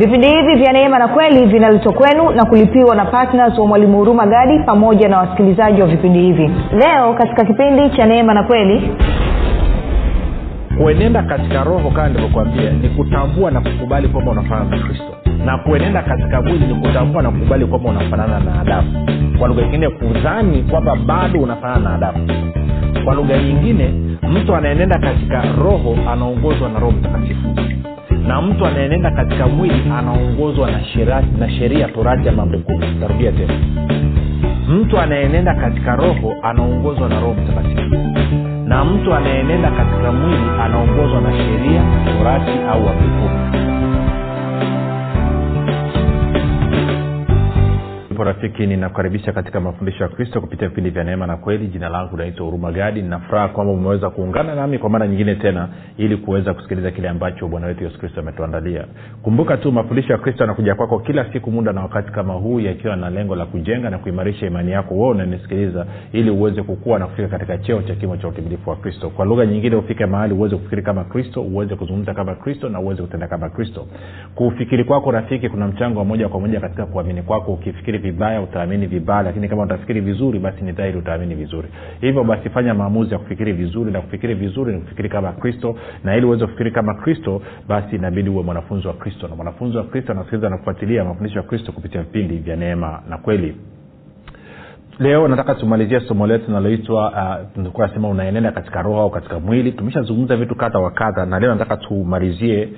vipindi hivi vya neema na kweli vinaletwa kwenu na kulipiwa na ptns wa mwalimu huruma gadi pamoja na wasikilizaji wa vipindi hivi. Leo katika kipindi cha neema na kweli. Kuenenda katika roho kama nilivyokuambia ni kutambua na kukubali kwamba unafanana na kristo. Na kuenenda katika mwili ni kutambua na kukubali kwamba unafanana na adamu. Kwa lugha nyingine kudhani kwamba bado unafanana na adamu. Kwa lugha nyingine mtu anaenenda katika roho anaongozwa na roho mtakatifu na mtu anaenenda katika mwili anaongozwa na sheria, na sheria torati ya mambo kumi. Tarudia tena. Mtu anayenenda katika roho anaongozwa na roho mtakatifu. Na mtu anayenenda katika mwili anaongozwa na sheria torati au amri kumi rafiki ninakukaribisha katika mafundisho ya kristo kupitia vipindi vya neema na kweli. Jina langu naitwa huruma gadi. Ninafuraha kwamba umeweza kuungana nami kwa mara nyingine tena ili kuweza kusikiliza kile ambacho bwana wetu yesu kristo ametuandalia. Kumbuka tu mafundisho ya kristo yanakuja kwako kila siku muda na wakati kama huu yakiwa na lengo la kujenga na kuimarisha imani yako wewe unanisikiliza ili uweze kukua na kufika katika cheo cha kimo cha utimilifu wa kristo. Kwa lugha nyingine ufike mahali uweze kufikiri kama kristo uweze kuzungumza kama kristo na uweze kutenda kama kristo. Kufikiri kwako rafiki kuna mchango wa moja kwa moja katika kuamini kwako. Ukifikiri vibaya utaamini vibaya lakini kama utafikiri vizuri basi ni dhahiri utaamini vizuri. Hivyo basi fanya maamuzi ya kufikiri vizuri na kufikiri vizuri ni kufikiri kama kristo na ili uweze kufikiri kama kristo basi inabidi uwe mwanafunzi wa kristo. Na mwanafunzi wa kristo anasikiliza na kufuatilia mafundisho ya kristo kupitia vipindi vya neema na kweli. Leo nataka tumalizie somo letu linaloitwa uh, nasema unaenenda katika roho au katika mwili. Tumeshazungumza vitu kadha wa kadha na leo nataka tumalizie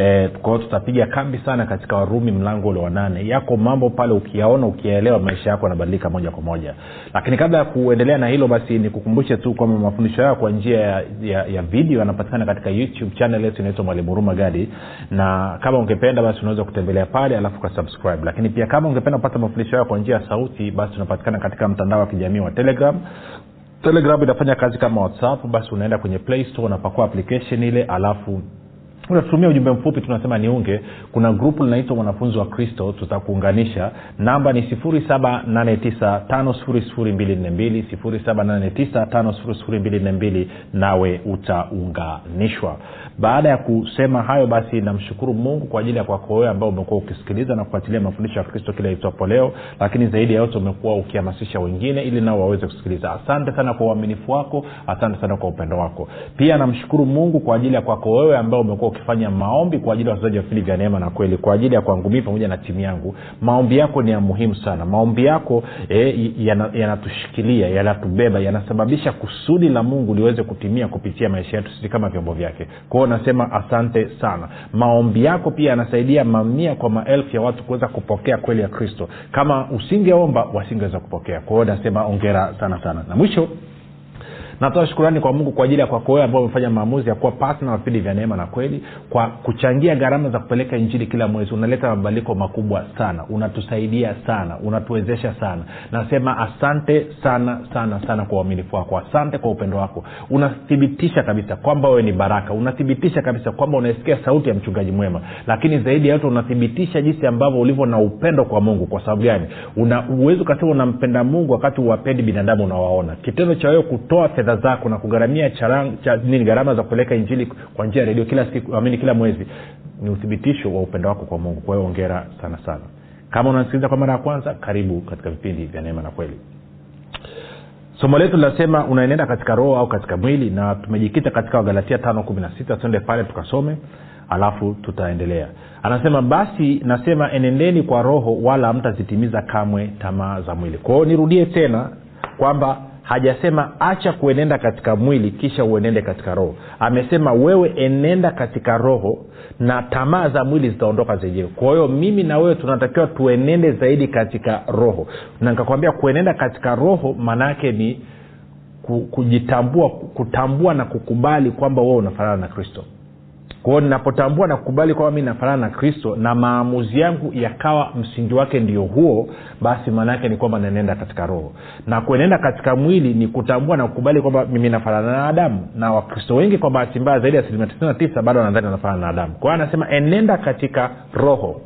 eh, kwao tutapiga kambi sana katika warumi mlango ule wa nane. Yako mambo pale ukiyaona ukiyaelewa maisha yako yanabadilika moja kwa moja. Lakini kabla ya kuendelea na hilo basi nikukumbushe tu kwamba mafundisho hayo kwa njia ya, ya, ya video yanapatikana katika youtube channel yetu inaitwa mwalimu huruma gadi. Na kama ungependa basi unaweza kutembelea pale alafu ukasubscribe lakini pia kama ungependa kupata mafundisho hayo kwa njia ya sauti basi tunapatikana katika mtandao wa kijamii wa telegram. Telegram inafanya kazi kama whatsapp basi unaenda kwenye play store unapakua application ile alafu unatumia ujumbe mfupi tunasema niunge. Kuna grupu linaitwa mwanafunzi wa kristo tutakuunganisha. Namba ni 7895242 nawe utaunganishwa baada ya kusema hayo basi namshukuru mungu kwa ajili ya kwako wewe ambao umekuwa ukisikiliza na kufuatilia mafundisho ya kristo kila itwapo leo. Lakini zaidi ya yote umekuwa ukihamasisha wengine ili nao waweze kusikiliza. Asante sana kwa uaminifu wako. Asante sana kwa upendo wako. Pia namshukuru mungu kwa ajili ya kwako wewe ambao umekuwa ukifanya maombi kwa ajili ya wachezaji wa vipindi vya neema na kweli kwa ajili ya kwangu mii pamoja na timu yangu. Maombi yako ni ya muhimu sana. Maombi yako eh, yanatushikilia yana yanatubeba yanasababisha kusudi la mungu liweze kutimia kupitia maisha yetu sisi kama vyombo vyake. Kwao nasema asante sana. Maombi yako pia yanasaidia mamia kwa maelfu ya watu kuweza kupokea kweli ya kristo. Kama usingeomba wasingeweza kupokea. Kwa hiyo nasema ongera sana sana. Na mwisho natoa shukurani kwa mungu kwa ajili ya kwako wewe ambao umefanya maamuzi ya kuwa patna vipindi vya neema na kweli kwa kuchangia gharama za kupeleka injili kila mwezi. Unaleta mabadiliko makubwa sana unatusaidia sana unatuwezesha sana. Nasema asante sana sana sana kwa uaminifu wako. Asante kwa upendo wako. Unathibitisha kabisa kwamba wewe ni baraka. Unathibitisha kabisa kwamba unaisikia sauti ya mchungaji mwema. Lakini zaidi ya yote unathibitisha jinsi ambavyo ulivyo na upendo kwa mungu. Kwa sababu gani? Una uwezi ukasema unampenda mungu wakati uwapendi binadamu unawaona. Kitendo cha wewe kutoa fedha zako na kugharamia gharama za kupeleka injili kwa njia ya redio kila siku amini kila mwezi ni uthibitisho wa upendo wako kwa mungu. Kwa hiyo ongera sana sana. Kama unasikiliza kwa mara ya kwanza karibu katika vipindi vya neema na kweli. Somo letu linasema unaenenda katika roho au katika mwili na tumejikita katika wagalatia tano kumi na sita tuende pale tukasome alafu tutaendelea. Anasema basi nasema enendeni kwa roho wala mtazitimiza kamwe tamaa za mwili. Kwa hiyo nirudie tena kwamba hajasema acha kuenenda katika mwili kisha uenende katika roho. Amesema wewe enenda katika roho na tamaa za mwili zitaondoka zenyewe. Kwa hiyo mimi na wewe tunatakiwa tuenende zaidi katika roho. Na nikakwambia kuenenda katika roho maanayake ni kujitambua kutambua na kukubali kwamba wewe unafanana na kristo kwao ninapotambua na kukubali kwamba mi nafanana na kristo na maamuzi yangu yakawa msingi wake ndio huo basi maana yake ni kwamba naenenda katika roho. Na kuenenda katika mwili ni kutambua na kukubali kwamba mimi nafanana na adamu. Na wakristo wengi kwa bahati mbaya zaidi ya asilimia tisini na tisa bado wanadhani wanafanana na adamu. Kwa anasema enenda katika roho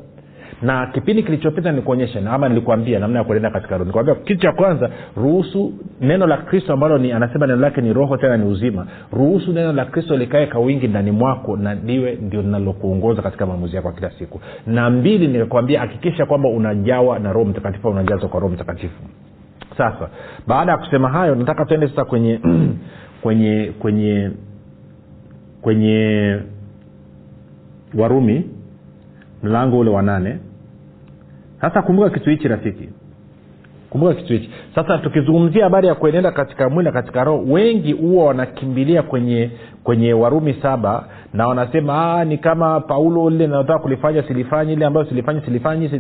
na kipindi kilichopita nikuonyesha ama nilikuambia namna ya kuenenda katika roho. Nikwambia kitu cha kwanza ruhusu neno la kristo ambalo ni anasema neno lake ni roho tena ni uzima. Ruhusu neno la kristo likae kwa wingi ndani mwako na liwe ndio linalokuongoza katika maamuzi yako ya kila siku. Na mbili nikakwambia hakikisha kwamba unajawa na roho mtakatifu unajazwa kwa roho mtakatifu. Sasa baada ya kusema hayo nataka tuende sasa kwenye kwenye kwenye kwenye warumi mlango ule wa nane sasa kumbuka kitu hichi rafiki. Kumbuka kitu hichi. Sasa tukizungumzia habari ya kuenenda katika mwili na katika roho wengi huwa wanakimbilia kwenye kwenye warumi saba na wanasema ni kama paulo lile nataka kulifanya silifanyi ile ambayo silifanyi silifanyi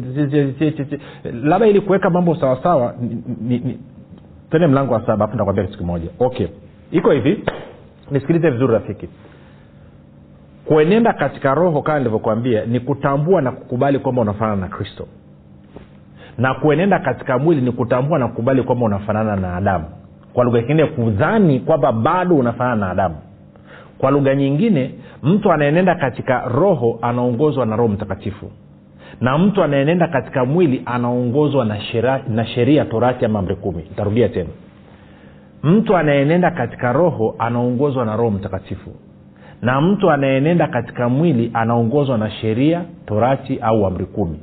labda ili kuweka mambo sawasawa tene mlango wa saba afu ntakwambia kitu kimoja. Okay. Iko hivi. Nisikilize vizuri rafiki. Kuenenda katika roho kama nilivyokuambia ni kutambua na kukubali kwamba unafanana na kristo na kuenenda katika mwili ni kutambua na kukubali kwamba unafanana na adamu. Kwa lugha nyingine kudhani kwamba bado unafanana na adamu. Kwa lugha nyingine mtu anaenenda katika roho anaongozwa na roho mtakatifu. Na mtu anaenenda katika mwili anaongozwa na sheria, na sheria torati ama amri kumi. Ntarudia tena. Mtu anayenenda katika roho anaongozwa na roho mtakatifu. Na mtu anayenenda katika mwili anaongozwa na sheria torati au amri kumi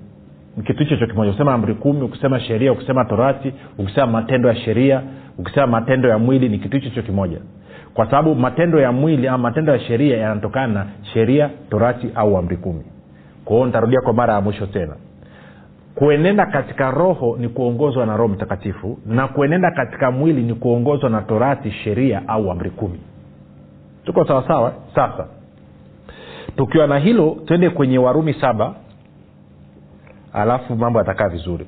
kitu hicho cho kimoja. Ukisema amri kumi ukisema sheria ukisema torati ukisema matendo ya sheria ukisema matendo ya mwili ni kitu hicho kimoja. Kwa sababu matendo ya mwili ama matendo ya sheria yanatokana na sheria torati au amri kumi. Kwa hiyo nitarudia kwa mara ya mwisho tena. Kuenenda katika roho ni kuongozwa na roho mtakatifu na kuenenda katika mwili ni kuongozwa na torati sheria au amri kumi. Tuko sawasawa sasa. Tukiwa na hilo twende kwenye warumi saba alafu mambo yatakaa vizuri.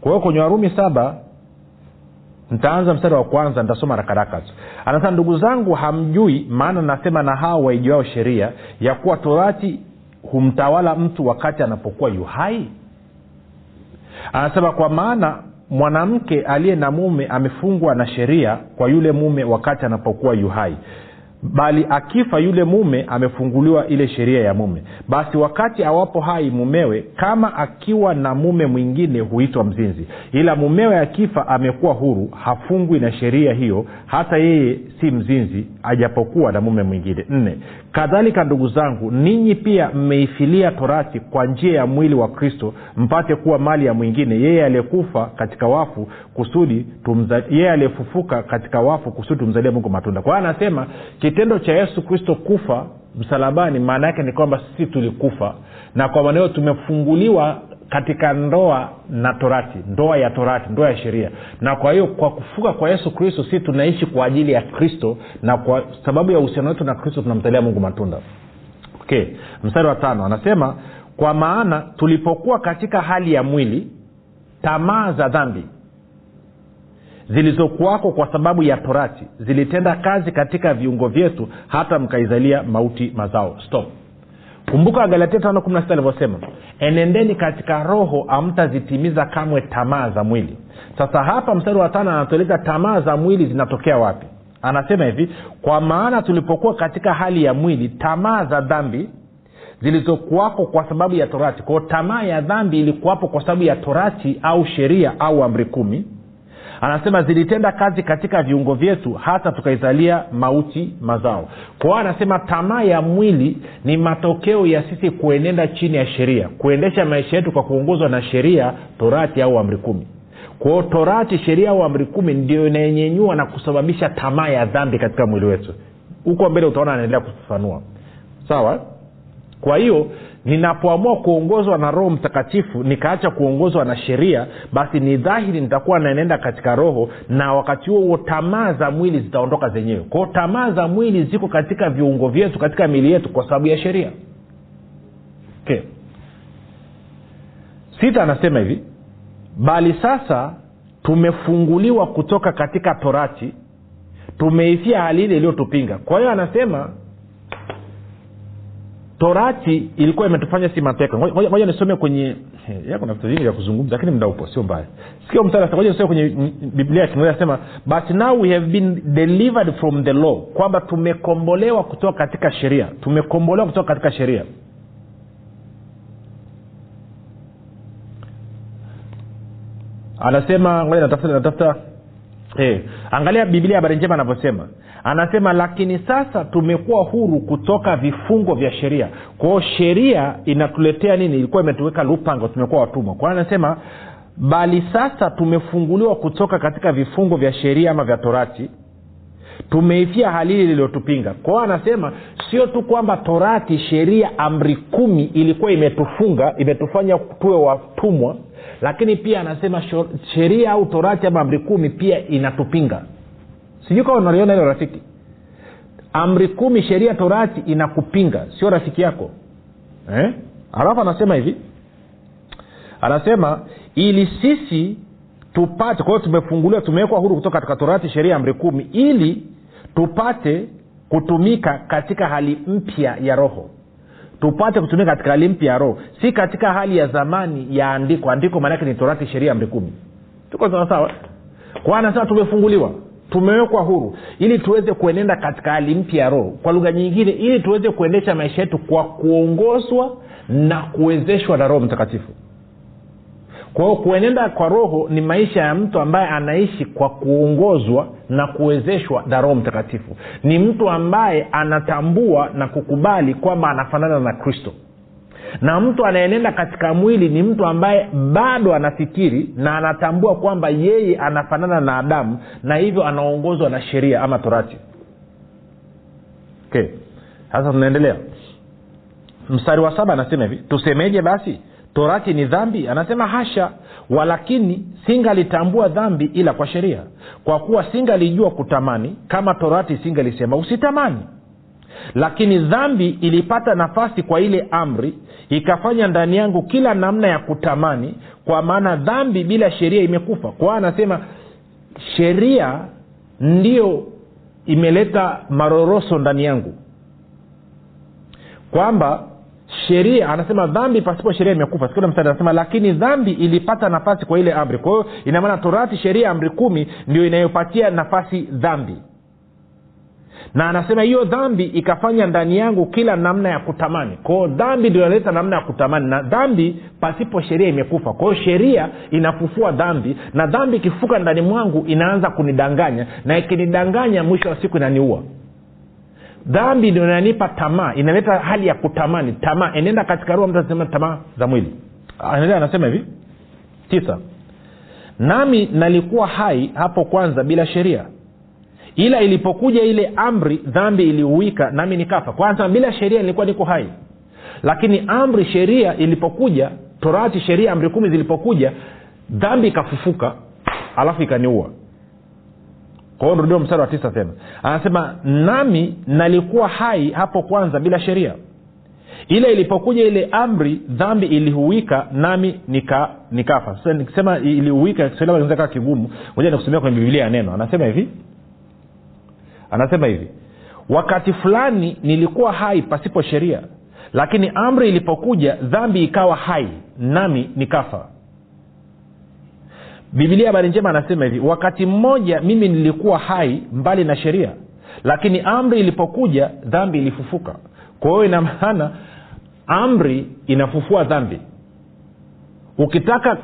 Kwa hiyo kwenye warumi saba ntaanza mstari wa kwanza nitasoma rakaraka anasema ndugu zangu hamjui maana nasema na hao waijuao sheria ya kuwa torati humtawala mtu wakati anapokuwa yuhai anasema kwa maana mwanamke aliye na mume amefungwa na sheria kwa yule mume wakati anapokuwa yuhai bali akifa yule mume amefunguliwa ile sheria ya mume. Basi wakati awapo hai mumewe kama akiwa na mume mwingine huitwa mzinzi. Ila mumewe akifa amekuwa huru hafungwi na sheria hiyo hata yeye si mzinzi ajapokuwa na mume mwingine. Nne. Kadhalika ndugu zangu ninyi pia mmeifilia torati kwa njia ya mwili wa kristo mpate kuwa mali ya mwingine. Yeye aliyekufa katika wafu kusudi tumza, yeye aliyefufuka katika wafu kusudi tumzalie mungu matunda. Kwa hiyo anasema kitendo cha yesu kristo kufa msalabani maana yake ni kwamba sisi tulikufa na kwa maneo tumefunguliwa katika ndoa na torati ndoa ya torati ndoa ya sheria. Na kwa hiyo kwa kufuka kwa yesu kristo si tunaishi kwa ajili ya kristo na kwa sababu ya uhusiano wetu na kristo tunamtalia mungu matunda. Okay mstari wa tano anasema kwa maana tulipokuwa katika hali ya mwili tamaa za dhambi zilizokuwako kwa sababu ya torati zilitenda kazi katika viungo vyetu hata mkaizalia mauti mazao. Stop. Kumbuka galatia tano kumi alivyosema enendeni katika roho amtazitimiza kamwe tamaa za mwili. Sasa hapa mstari wa tano anatueleza tamaa za mwili zinatokea wapi. Anasema hivi kwa maana tulipokuwa katika hali ya mwili tamaa za dhambi zilizokuwako kwa sababu ya torati. Kwao tamaa ya dhambi ilikuwapo kwa sababu ya torati au sheria au amri kumi anasema zilitenda kazi katika viungo vyetu hata tukaizalia mauti mazao. Kwa anasema tamaa ya mwili ni matokeo ya sisi kuenenda chini ya sheria kuendesha maisha yetu kwa kuongozwa na sheria torati au amri kumi. Kwao torati sheria au amri kumi ndio inayenyenyua na kusababisha tamaa ya dhambi katika mwili wetu. Huko mbele utaona anaendelea kufafanua. Sawa? Kwa hiyo ninapoamua kuongozwa na roho mtakatifu nikaacha kuongozwa na sheria basi ni dhahiri nitakuwa naenenda katika roho na wakati huo huo tamaa za mwili zitaondoka zenyewe. Kwao tamaa za mwili ziko katika viungo vyetu katika mili yetu kwa sababu ya sheria. Okay. sita anasema hivi bali sasa tumefunguliwa kutoka katika torati tumeifia hali ile iliyotupinga. Kwa hiyo anasema torati ilikuwa imetufanya si mateka. Ngoja nisome kwenye eh, ya kuna vitu vingi vya kuzungumza lakini mda upo sio mbaya. Sio mtarangoja nisome kwenye biblia ya kingereza sema but now we have been delivered from the law kwamba tumekombolewa kutoka katika sheria. Tumekombolewa kutoka katika sheria. Anasema ngoja natafuta natafuta eh, angalia biblia habari njema anavyosema. Anasema lakini sasa tumekuwa huru kutoka vifungo vya sheria. Kwao sheria inatuletea nini? Ilikuwa imetuweka lupango tumekuwa watumwa. Kwa anasema bali sasa tumefunguliwa kutoka katika vifungo vya sheria ama vya torati. Tumeifia halili lililotupinga. Kwao anasema sio tu kwamba torati sheria amri kumi ilikuwa imetufunga imetufanya tuwe watumwa lakini pia anasema sheria au torati ama amri kumi pia inatupinga. Sijui kama unaliona hilo rafiki. Amri kumi sheria torati inakupinga sio rafiki yako. Eh? alafu anasema hivi. Anasema ili sisi tupate kwa hiyo tumefunguliwa tumewekwa huru kutoka katika torati sheria amri kumi ili tupate kutumika katika hali mpya ya roho tupate kutumika katika hali mpya ya roho. Si katika hali ya zamani ya andiko. Andiko maanake ni torati sheria amri kumi tuko sawasawa kwa anasema tumefunguliwa? Tumewekwa huru. Ili tuweze kuenenda katika hali mpya ya roho. Kwa lugha nyingine ili tuweze kuendesha maisha yetu kwa kuongozwa na kuwezeshwa na roho mtakatifu kwa hiyo kuenenda kwa roho ni maisha ya mtu ambaye anaishi kwa kuongozwa na kuwezeshwa na roho mtakatifu. Ni mtu ambaye anatambua na kukubali kwamba anafanana na kristo. Na mtu anayenenda katika mwili ni mtu ambaye bado anafikiri na anatambua kwamba yeye anafanana na adamu na hivyo anaongozwa na sheria ama torati. Okay. sasa tunaendelea. Mstari wa saba anasema hivi tusemeje basi torati ni dhambi? Anasema hasha. Walakini singalitambua dhambi ila kwa sheria. Kwa kuwa singalijua kutamani kama torati singalisema usitamani. Lakini dhambi ilipata nafasi kwa ile amri ikafanya ndani yangu kila namna ya kutamani kwa maana dhambi bila sheria imekufa. Kwa anasema sheria ndio imeleta maroroso ndani yangu. Kwamba sheria anasema dhambi pasipo sheria imekufa. Anasema lakini dhambi ilipata nafasi kwa ile amri. Kwa hiyo inamaana torati sheria amri kumi ndio inayopatia nafasi dhambi. Na anasema hiyo dhambi ikafanya ndani yangu kila namna ya kutamani. Kwao dhambi ndio inaleta namna ya kutamani na dhambi pasipo sheria imekufa. Kwa hiyo sheria inafufua dhambi na dhambi ikifuka ndani mwangu inaanza kunidanganya na ikinidanganya mwisho wa siku inaniua dhambi ndio inanipa tamaa inaleta hali ya kutamani tamaa. Enenda katika roho mtu tamaa za mwili. Anasema hivi. Tisa. Nami nalikuwa hai hapo kwanza bila sheria. Ila ilipokuja ile amri dhambi iliuwika nami nikafa. Kwanza bila sheria nilikuwa niko hai. Lakini amri sheria ilipokuja torati sheria amri kumi zilipokuja dhambi ikafufuka alafu ikaniua kwa hiyo ndio mstari wa tisa tena. Anasema nami nalikuwa hai hapo kwanza bila sheria. Ile ilipokuja ile amri dhambi ilihuika nami nika nikafa. Sasa nikisema ilihuika kiswahili kaa kigumu. Moja nikusomea kwenye biblia ya neno. Anasema hivi. Anasema hivi. Wakati fulani nilikuwa hai pasipo sheria lakini amri ilipokuja dhambi ikawa hai nami nikafa bibilia habari njema anasema hivi wakati mmoja mimi nilikuwa hai mbali na sheria lakini amri ilipokuja dhambi ilifufuka. Kwa hiyo ina maana amri inafufua dhambi. Ukitaka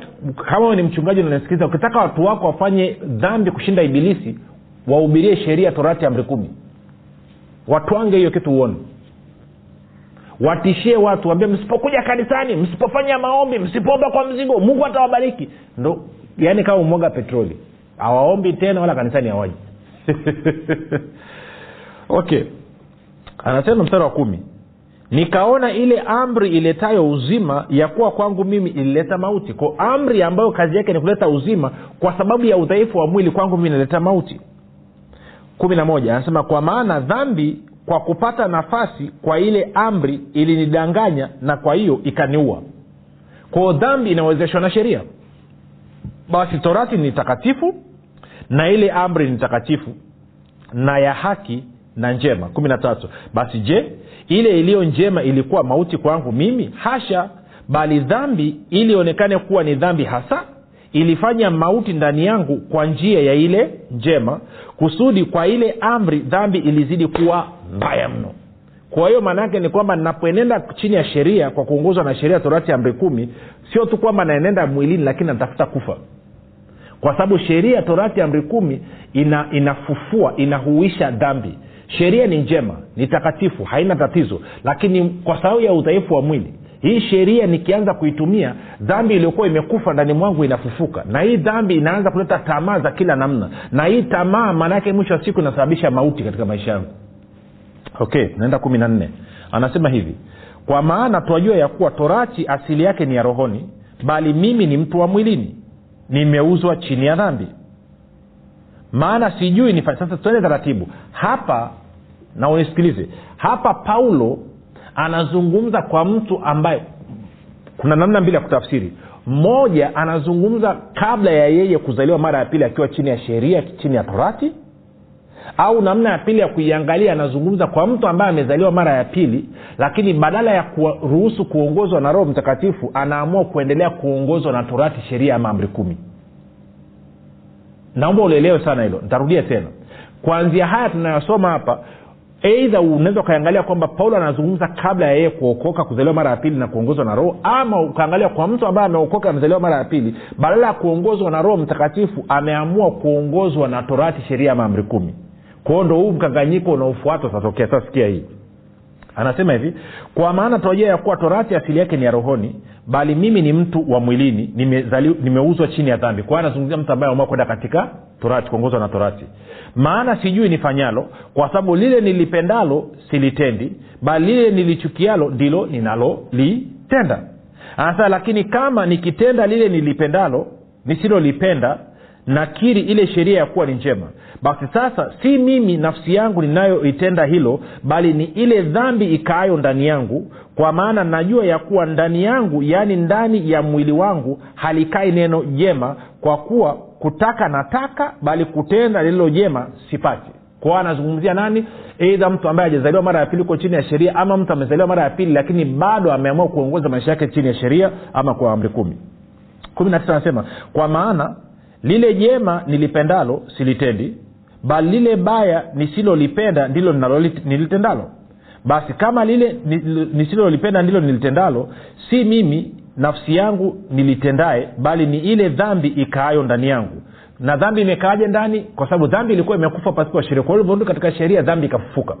kama ni mchungaji unanisikiliza ukitaka watu wako wafanye dhambi kushinda ibilisi wahubirie sheria torati amri kumi. Watwange hiyo kitu uone. Watishie watu waambie msipokuja kanisani msipofanya maombi msipoomba kwa mzigo mungu atawabariki. Ndo yaani kama umwaga petroli awaombi tena wala kanisani hawaji. Okay. Anasema mstari wa kumi. Nikaona ile amri iletayo uzima ya kuwa kwangu mimi ilileta mauti. Ko amri ambayo kazi yake ni kuleta uzima kwa sababu ya udhaifu wa mwili kwangu mimi inaleta mauti. Kumi na moja. Anasema kwa maana dhambi kwa kupata nafasi kwa ile amri ilinidanganya na kwa hiyo ikaniua. Kwao dhambi inawezeshwa na sheria basi torati ni takatifu na ile amri ni takatifu na ya haki na njema. Kumi na tatu. Basi je ile iliyo njema ilikuwa mauti kwangu mimi? Hasha! Bali dhambi ili ionekane kuwa ni dhambi hasa ilifanya mauti ndani yangu kwa njia ya ile njema kusudi kwa ile amri dhambi ilizidi kuwa mbaya mno. Kwa hiyo maanaake ni kwamba napoenenda chini ya sheria kwa kuongozwa na sheria torati amri kumi sio tu kwamba naenenda mwilini lakini natafuta kufa kwa sababu sheria torati amri kumi ina inafufua inahuisha dhambi. Sheria ni njema ni takatifu haina tatizo. Lakini kwa sababu ya udhaifu wa mwili hii sheria nikianza kuitumia dhambi iliyokuwa imekufa ndani mwangu inafufuka. Na hii dhambi inaanza kuleta tamaa za kila namna. Na hii tamaa maanaake mwisho wa siku inasababisha mauti katika maisha yangu. Okay naenda kumi na nne. Anasema hivi kwa maana twajua ya kuwa torati asili yake ni ya rohoni bali mimi ni mtu wa mwilini nimeuzwa chini ya dhambi. Maana sijui nifanye sasa tuende taratibu. Hapa na unisikilize. Hapa paulo anazungumza kwa mtu ambaye kuna namna mbili ya kutafsiri. Mmoja anazungumza kabla ya yeye kuzaliwa mara ya pili akiwa chini ya sheria chini ya torati au namna ya pili ya kuiangalia anazungumza kwa mtu ambaye amezaliwa mara ya pili lakini badala ya kuruhusu kuongozwa na roho mtakatifu anaamua kuendelea kuongozwa na torati sheria ama amri kumi. Naomba ulielewe sana hilo. Nitarudia tena. Kwanzia haya tunayosoma hapa eidha unaweza ukaangalia kwamba paulo anazungumza kabla ya yeye kuokoka kuzaliwa mara ya pili na kuongozwa na roho ama ukaangalia kwa mtu ambaye ameokoka amezaliwa mara ya pili badala ya kuongozwa na roho mtakatifu ameamua kuongozwa na torati sheria ama amri kumi kwao ndo huu mkanganyiko unaofuata utatokea sasa hii. Anasema hivi kwa maana tunajua ya kuwa torati asili yake ni ya rohoni bali mimi ni mtu wa mwilini nimeuzwa nime chini ya dhambi. Kwa hiyo anazungumzia mtu ambaye ameamua kwenda katika torati kuongozwa na torati. Maana sijui nifanyalo kwa sababu lile nilipendalo silitendi bali lile nilichukialo ndilo ninalolitenda. Anasema lakini kama nikitenda lile nilipendalo nisilolipenda nakiri ile sheria ya kuwa ni njema. Basi sasa si mimi nafsi yangu ninayoitenda hilo bali ni ile dhambi ikaayo ndani yangu kwa maana najua ya kuwa ndani yangu yaani ndani ya mwili wangu halikai neno jema kwa kuwa kutaka nataka bali kutenda lililo jema sipati. Kwao anazungumzia nani? Eidha mtu ambaye ajazaliwa mara ya pili uko chini ya sheria ama mtu amezaliwa mara ya pili lakini bado ameamua kuongoza maisha yake chini ya sheria ama kwa amri kumi. Kumi na tisa anasema kwa maana lile jema nilipendalo silitendi bali lile baya nisilolipenda ndilo nilitendalo. Basi kama lile nisilolipenda ndilo nilitendalo si mimi nafsi yangu nilitendae bali ni ile dhambi ikaayo ndani yangu. Na dhambi imekaaje ndani? Kwa sababu dhambi ilikuwa imekufa pasipo sheria. Kwa hiyo katika sheria dhambi ikafufuka.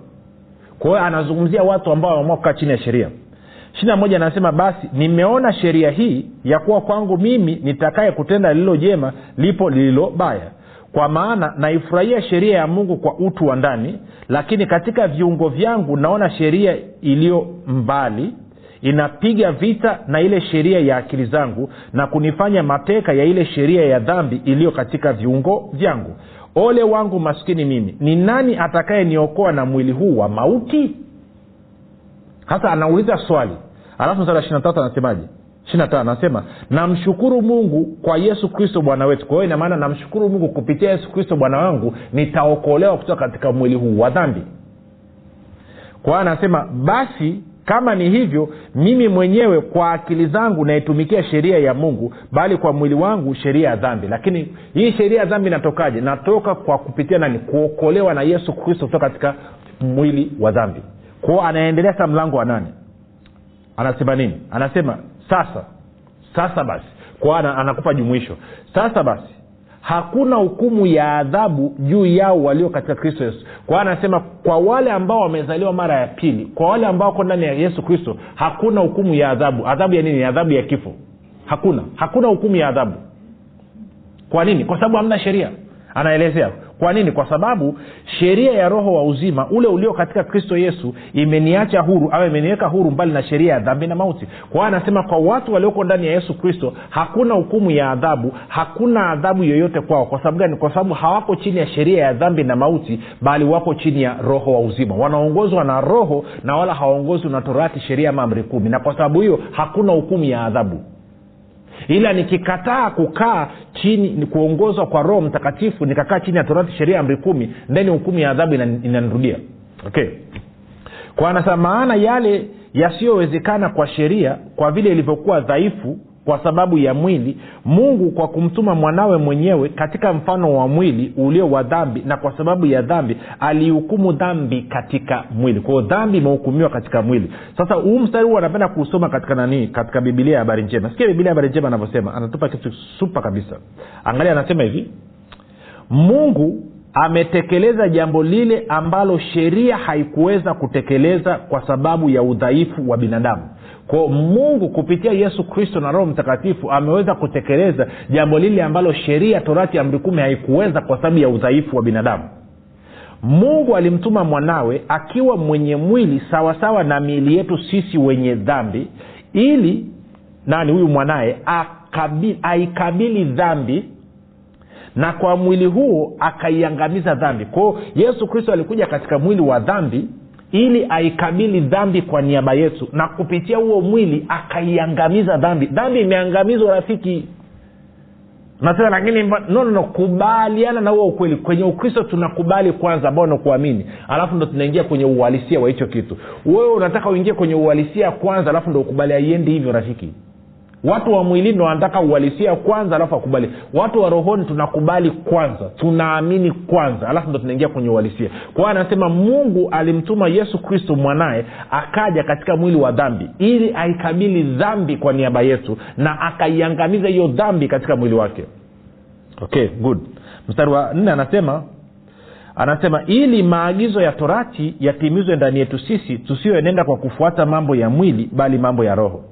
Kwa hiyo anazungumzia watu ambao wameamua kukaa chini ya sheria ishirina moja anasema basi nimeona sheria hii ya kuwa kwangu mimi nitakaye kutenda lililo jema lipo lililo baya. Kwa maana naifurahia sheria ya mungu kwa utu wa ndani lakini katika viungo vyangu naona sheria iliyo mbali inapiga vita na ile sheria ya akili zangu na kunifanya mateka ya ile sheria ya dhambi iliyo katika viungo vyangu. Ole wangu maskini mimi ni nani atakayeniokoa na mwili huu wa mauti hasa anauliza swali. Alafu msara ishiri tatu anasemaje? Anasema namshukuru mungu kwa yesu kristo bwana wetu. Kwa hiyo inamaana namshukuru mungu kupitia yesu kristo bwana wangu nitaokolewa kutoka katika mwili huu wa dhambi. Kwa hiyo anasema basi kama ni hivyo mimi mwenyewe kwa akili zangu naitumikia sheria ya mungu bali kwa mwili wangu sheria ya dhambi. Lakini hii sheria ya dhambi inatokaje? Natoka kwa kupitia nani? Kuokolewa na yesu kristo kutoka katika mwili wa dhambi kwao anaendelea sa mlango wa nane. Anasema nini? Anasema sasa sasa basi. Kwao anakupa jumuisho. Sasa basi hakuna hukumu ya adhabu juu yao walio katika kristo yesu. Kwa anasema kwa wale ambao wamezaliwa mara ya pili kwa wale ambao wako ndani ya yesu kristo hakuna hukumu ya adhabu. Adhabu ya nini? Adhabu ya kifo. Hakuna. Hakuna hukumu ya adhabu. Kwa nini? Kwa sababu hamna sheria. Anaelezea kwa nini? Kwa sababu sheria ya roho wa uzima ule ulio katika kristo yesu imeniacha huru au imeniweka huru mbali na sheria ya dhambi na mauti. Kwa anasema kwa watu walioko ndani ya yesu kristo hakuna hukumu ya adhabu hakuna adhabu yoyote kwao. Kwa sababu gani? Kwa sababu hawako chini ya sheria ya dhambi na mauti bali wako chini ya roho wa uzima. Wanaongozwa na roho na wala hawaongozwi na torati sheria ama amri kumi. Na kwa sababu hiyo hakuna hukumu ya adhabu ila nikikataa kukaa chini kuongozwa kwa roho mtakatifu nikakaa chini ya torati sheria amri kumi ndeni hukumu ya adhabu inanirudia. Okay. Kwa anasema maana yale yasiyowezekana kwa sheria kwa vile ilivyokuwa dhaifu kwa sababu ya mwili mungu kwa kumtuma mwanawe mwenyewe katika mfano wa mwili ulio wa dhambi na kwa sababu ya dhambi alihukumu dhambi katika mwili. Kwao dhambi imehukumiwa katika mwili. Sasa huu mstari huu anapenda kuusoma katika nani? Katika bibilia ya habari njema. Sikia bibilia ya habari njema anavyosema. Anatupa kitu supa kabisa. Angalia anasema hivi. Mungu ametekeleza jambo lile ambalo sheria haikuweza kutekeleza kwa sababu ya udhaifu wa binadamu kwao mungu kupitia yesu kristo na roho mtakatifu ameweza kutekeleza jambo lile ambalo sheria torati amri kumi haikuweza kwa sababu ya udhaifu wa binadamu. Mungu alimtuma mwanawe akiwa mwenye mwili sawasawa na miili yetu sisi wenye dhambi ili nani huyu mwanaye aikabili dhambi na kwa mwili huo akaiangamiza dhambi. Kwao yesu kristo alikuja katika mwili wa dhambi ili aikabili dhambi kwa niaba yetu. Na kupitia huo mwili akaiangamiza dhambi. Dhambi imeangamizwa rafiki. Nasema lakini no, no, no kubaliana na huo ukweli. Kwenye ukristo tunakubali kwanza ambao nakuamini alafu ndo tunaingia kwenye uhalisia wa hicho kitu. Wewe unataka uingie kwenye uhalisia kwanza alafu ndo ukubali aiendi hivyo rafiki watu wa mwilini wanataka uhalisia kwanza alafu akubali watu wa rohoni tunakubali kwanza tunaamini kwanza alafu ndo tunaingia kwenye uhalisia. Kwa hiyo anasema mungu alimtuma yesu kristo mwanaye akaja katika mwili wa dhambi ili aikabili dhambi kwa niaba yetu na akaiangamiza hiyo dhambi katika mwili wake. Okay good. Mstari wa nne anasema anasema ili maagizo ya torati yatimizwe ndani yetu sisi tusiyoenenda kwa kufuata mambo ya mwili bali mambo ya roho.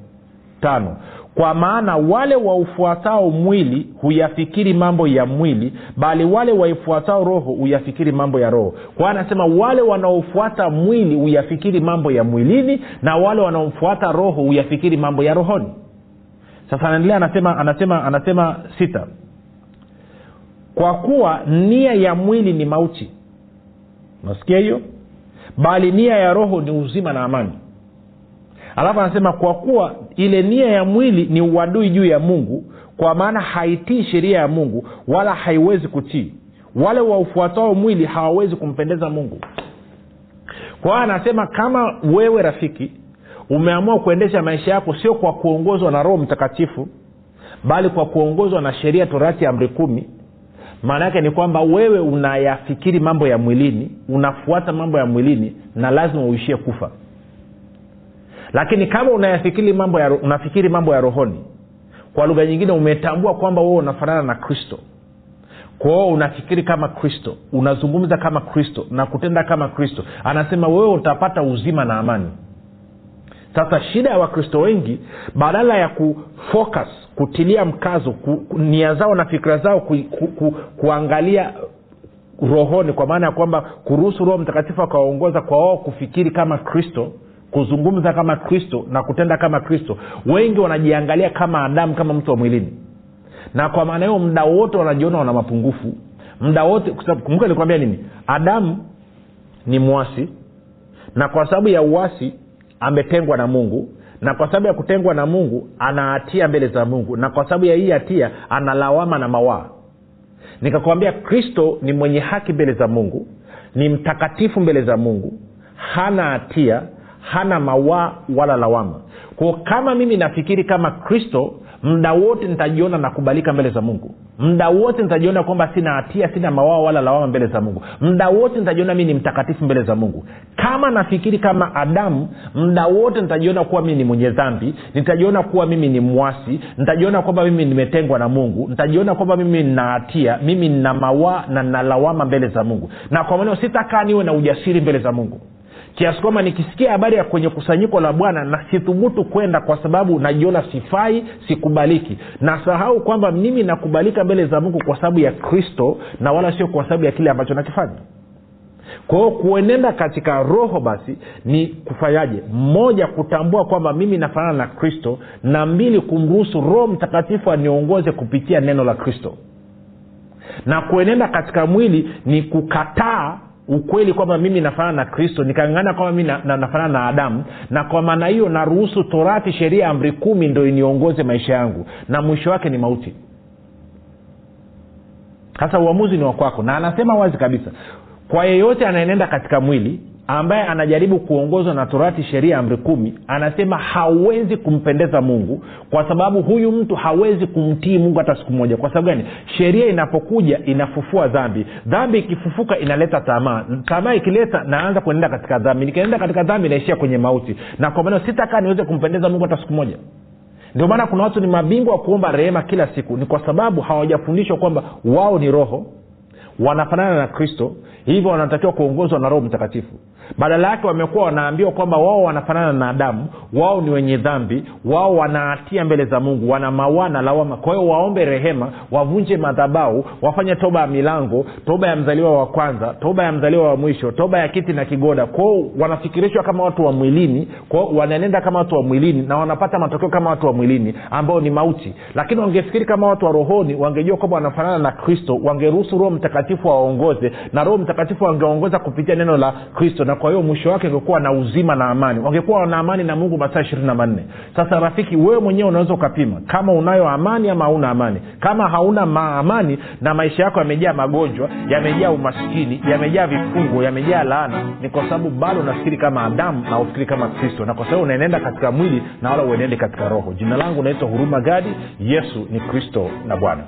Tano kwa maana wale waufuatao mwili huyafikiri mambo ya mwili bali wale waifuatao roho huyafikiri mambo ya roho. Kwa hiyo anasema wale wanaofuata mwili huyafikiri mambo ya mwilini na wale wanaofuata roho huyafikiri mambo ya rohoni. Sasa anaendelea anasema anasema anasema sita. Kwa kuwa nia ya mwili ni mauti. Nasikia hiyo? Bali nia ya roho ni uzima na amani alafu anasema kwa kuwa ile nia ya mwili ni uadui juu ya mungu kwa maana haitii sheria ya mungu wala haiwezi kutii. Wale waufuatao mwili hawawezi kumpendeza mungu. Kwa hiyo anasema kama wewe rafiki umeamua kuendesha maisha yako sio kwa kuongozwa na roho mtakatifu bali kwa kuongozwa na sheria torati amri kumi maana yake ni kwamba wewe unayafikiri mambo ya mwilini unafuata mambo ya mwilini na lazima uishie kufa lakini kama unayafikiri mambo ya, unafikiri mambo ya rohoni kwa lugha nyingine umetambua kwamba wewe unafanana na kristo. Kwao unafikiri kama kristo unazungumza kama kristo na kutenda kama kristo. Anasema wewe utapata uzima na amani. Sasa shida ya wakristo wengi badala ya kufocus kutilia mkazo ku, nia zao na fikira zao ku, ku, ku, kuangalia rohoni kwa maana ya kwamba kuruhusu roho mtakatifu akawaongoza kwa wao kufikiri kama kristo kuzungumza kama kristo na kutenda kama kristo. Wengi wanajiangalia kama adamu kama mtu wa mwilini. Na kwa maana hiyo mda wote wanajiona wana mapungufu. Mda wote kumbuka nilikwambia nini? Adamu ni mwasi. Na kwa sababu ya uwasi ametengwa na mungu. Na kwa sababu ya kutengwa na mungu ana hatia mbele za mungu. Na kwa sababu ya hii hatia analawama na mawaa. Nikakwambia kristo ni mwenye haki mbele za mungu ni mtakatifu mbele za mungu hana hatia hana mawaa wala lawama. Kwao kama mimi nafikiri kama kristo mda wote nitajiona nakubalika mbele za mungu. Mda wote nitajiona kwamba sina hatia sina mawaa wala lawama mbele za mungu. Mda wote nitajiona mi ni mtakatifu mbele za mungu. Kama nafikiri kama adamu mda wote nitajiona kuwa mii ni mwenye dhambi nitajiona kuwa mimi ni mwasi nitajiona kwamba mimi nimetengwa na mungu nitajiona kwamba mimi nina hatia mimi nina mawaa na nalawama mbele za mungu. Na kwa maneo sitakaa niwe na ujasiri mbele za mungu kiasi kwamba nikisikia habari ya kwenye kusanyiko la bwana na sithubutu kwenda kwa sababu najiona sifai sikubaliki. Nasahau kwamba mimi nakubalika mbele za mungu kwa sababu ya kristo na wala sio kwa sababu ya kile ambacho nakifanya. Kwa hiyo kuenenda katika roho basi ni kufanyaje? Mmoja kutambua kwamba mimi nafanana na kristo na mbili kumruhusu roho mtakatifu aniongoze kupitia neno la kristo. Na kuenenda katika mwili ni kukataa ukweli kwamba mimi nafanana na kristo nikangana kwamba mi na, na, nafanana na adamu na kwa maana hiyo naruhusu torati sheria amri kumi ndo iniongoze maisha yangu na mwisho wake ni mauti. Sasa uamuzi ni wakwako na anasema wazi kabisa kwa yeyote anaenenda katika mwili ambaye anajaribu kuongozwa na torati sheria amri kumi anasema hawezi kumpendeza mungu kwa sababu huyu mtu hawezi kumtii mungu hata siku moja. Kwa sababu gani? Sheria inapokuja inafufua dhambi. Dhambi ikifufuka inaleta tamaa. Tamaa ikileta naanza kuenenda katika dhambi. Nikienda katika dhambi naishia kwenye mauti. Na kwa maneo sitakaa niweze kumpendeza mungu hata siku moja. Ndio maana kuna watu ni mabingwa wa kuomba rehema kila siku. Ni kwa sababu hawajafundishwa kwamba wao ni roho wanafanana na kristo hivyo wanatakiwa kuongozwa na roho mtakatifu badala yake wamekuwa wanaambiwa kwamba wao wanafanana na adamu wao ni wenye dhambi wao wanaatia mbele za mungu wana mawana lawama. Kwa hiyo waombe rehema wavunje madhabau wafanye toba ya milango toba ya mzaliwa wa kwanza toba ya mzaliwa wa mwisho toba ya kiti na kigoda. Kwao wanafikirishwa kama watu wa mwilini kwao wanaenenda kama watu wa mwilini na wanapata matokeo kama watu wa mwilini ambao ni mauti. Lakini wangefikiri kama watu wa rohoni wangejua kwamba wanafanana na kristo wangeruhusu roho mtakatifu awaongoze na roho mtakatifu wangeongoza kupitia neno la kristo. Na kwa hiyo mwisho wake angekuwa na uzima na amani. Wangekuwa wana amani na mungu masaa ishirini na manne. Sasa rafiki wewe mwenyewe unaweza ukapima kama unayo amani ama hauna amani. Kama hauna maamani na maisha yako yamejaa magonjwa yamejaa umaskini yamejaa vifungo yamejaa laana ni kwa sababu bado unafikiri kama adamu na ufikiri kama kristo na kwa sababu unaenenda katika mwili na wala uenende katika roho. Jina langu naitwa huruma gadi. Yesu ni kristo na bwana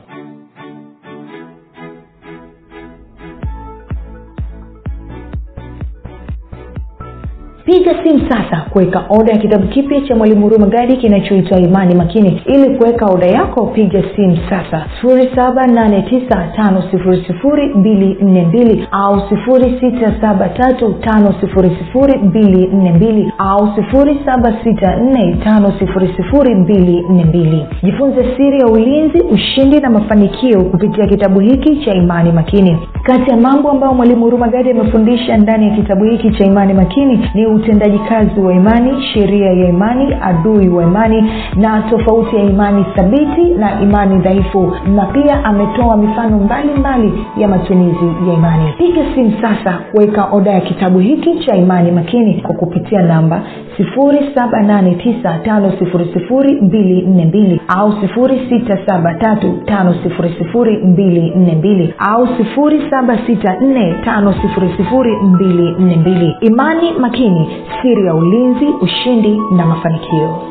piga simu sasa kuweka oda ya kitabu kipya cha mwalimu huruma gadi kinachoitwa imani makini. Ili kuweka oda yako piga simu sasa. 7895242 au 675242 au 7645242 jifunze siri ya ulinzi ushindi na mafanikio kupitia kitabu hiki cha imani makini. Kati ya mambo ambayo mwalimu huruma gadi amefundisha ndani ya kitabu hiki cha imani makini ni utendaji kazi wa imani sheria ya imani adui wa imani na tofauti ya imani thabiti na imani dhaifu. Na pia ametoa mifano mbalimbali mbali ya matumizi ya imani. Piga simu sasa kuweka oda ya kitabu hiki cha imani makini kwa kupitia namba 7895242 au 6735242 au 7645242 imani makini siri ya ulinzi ushindi na mafanikio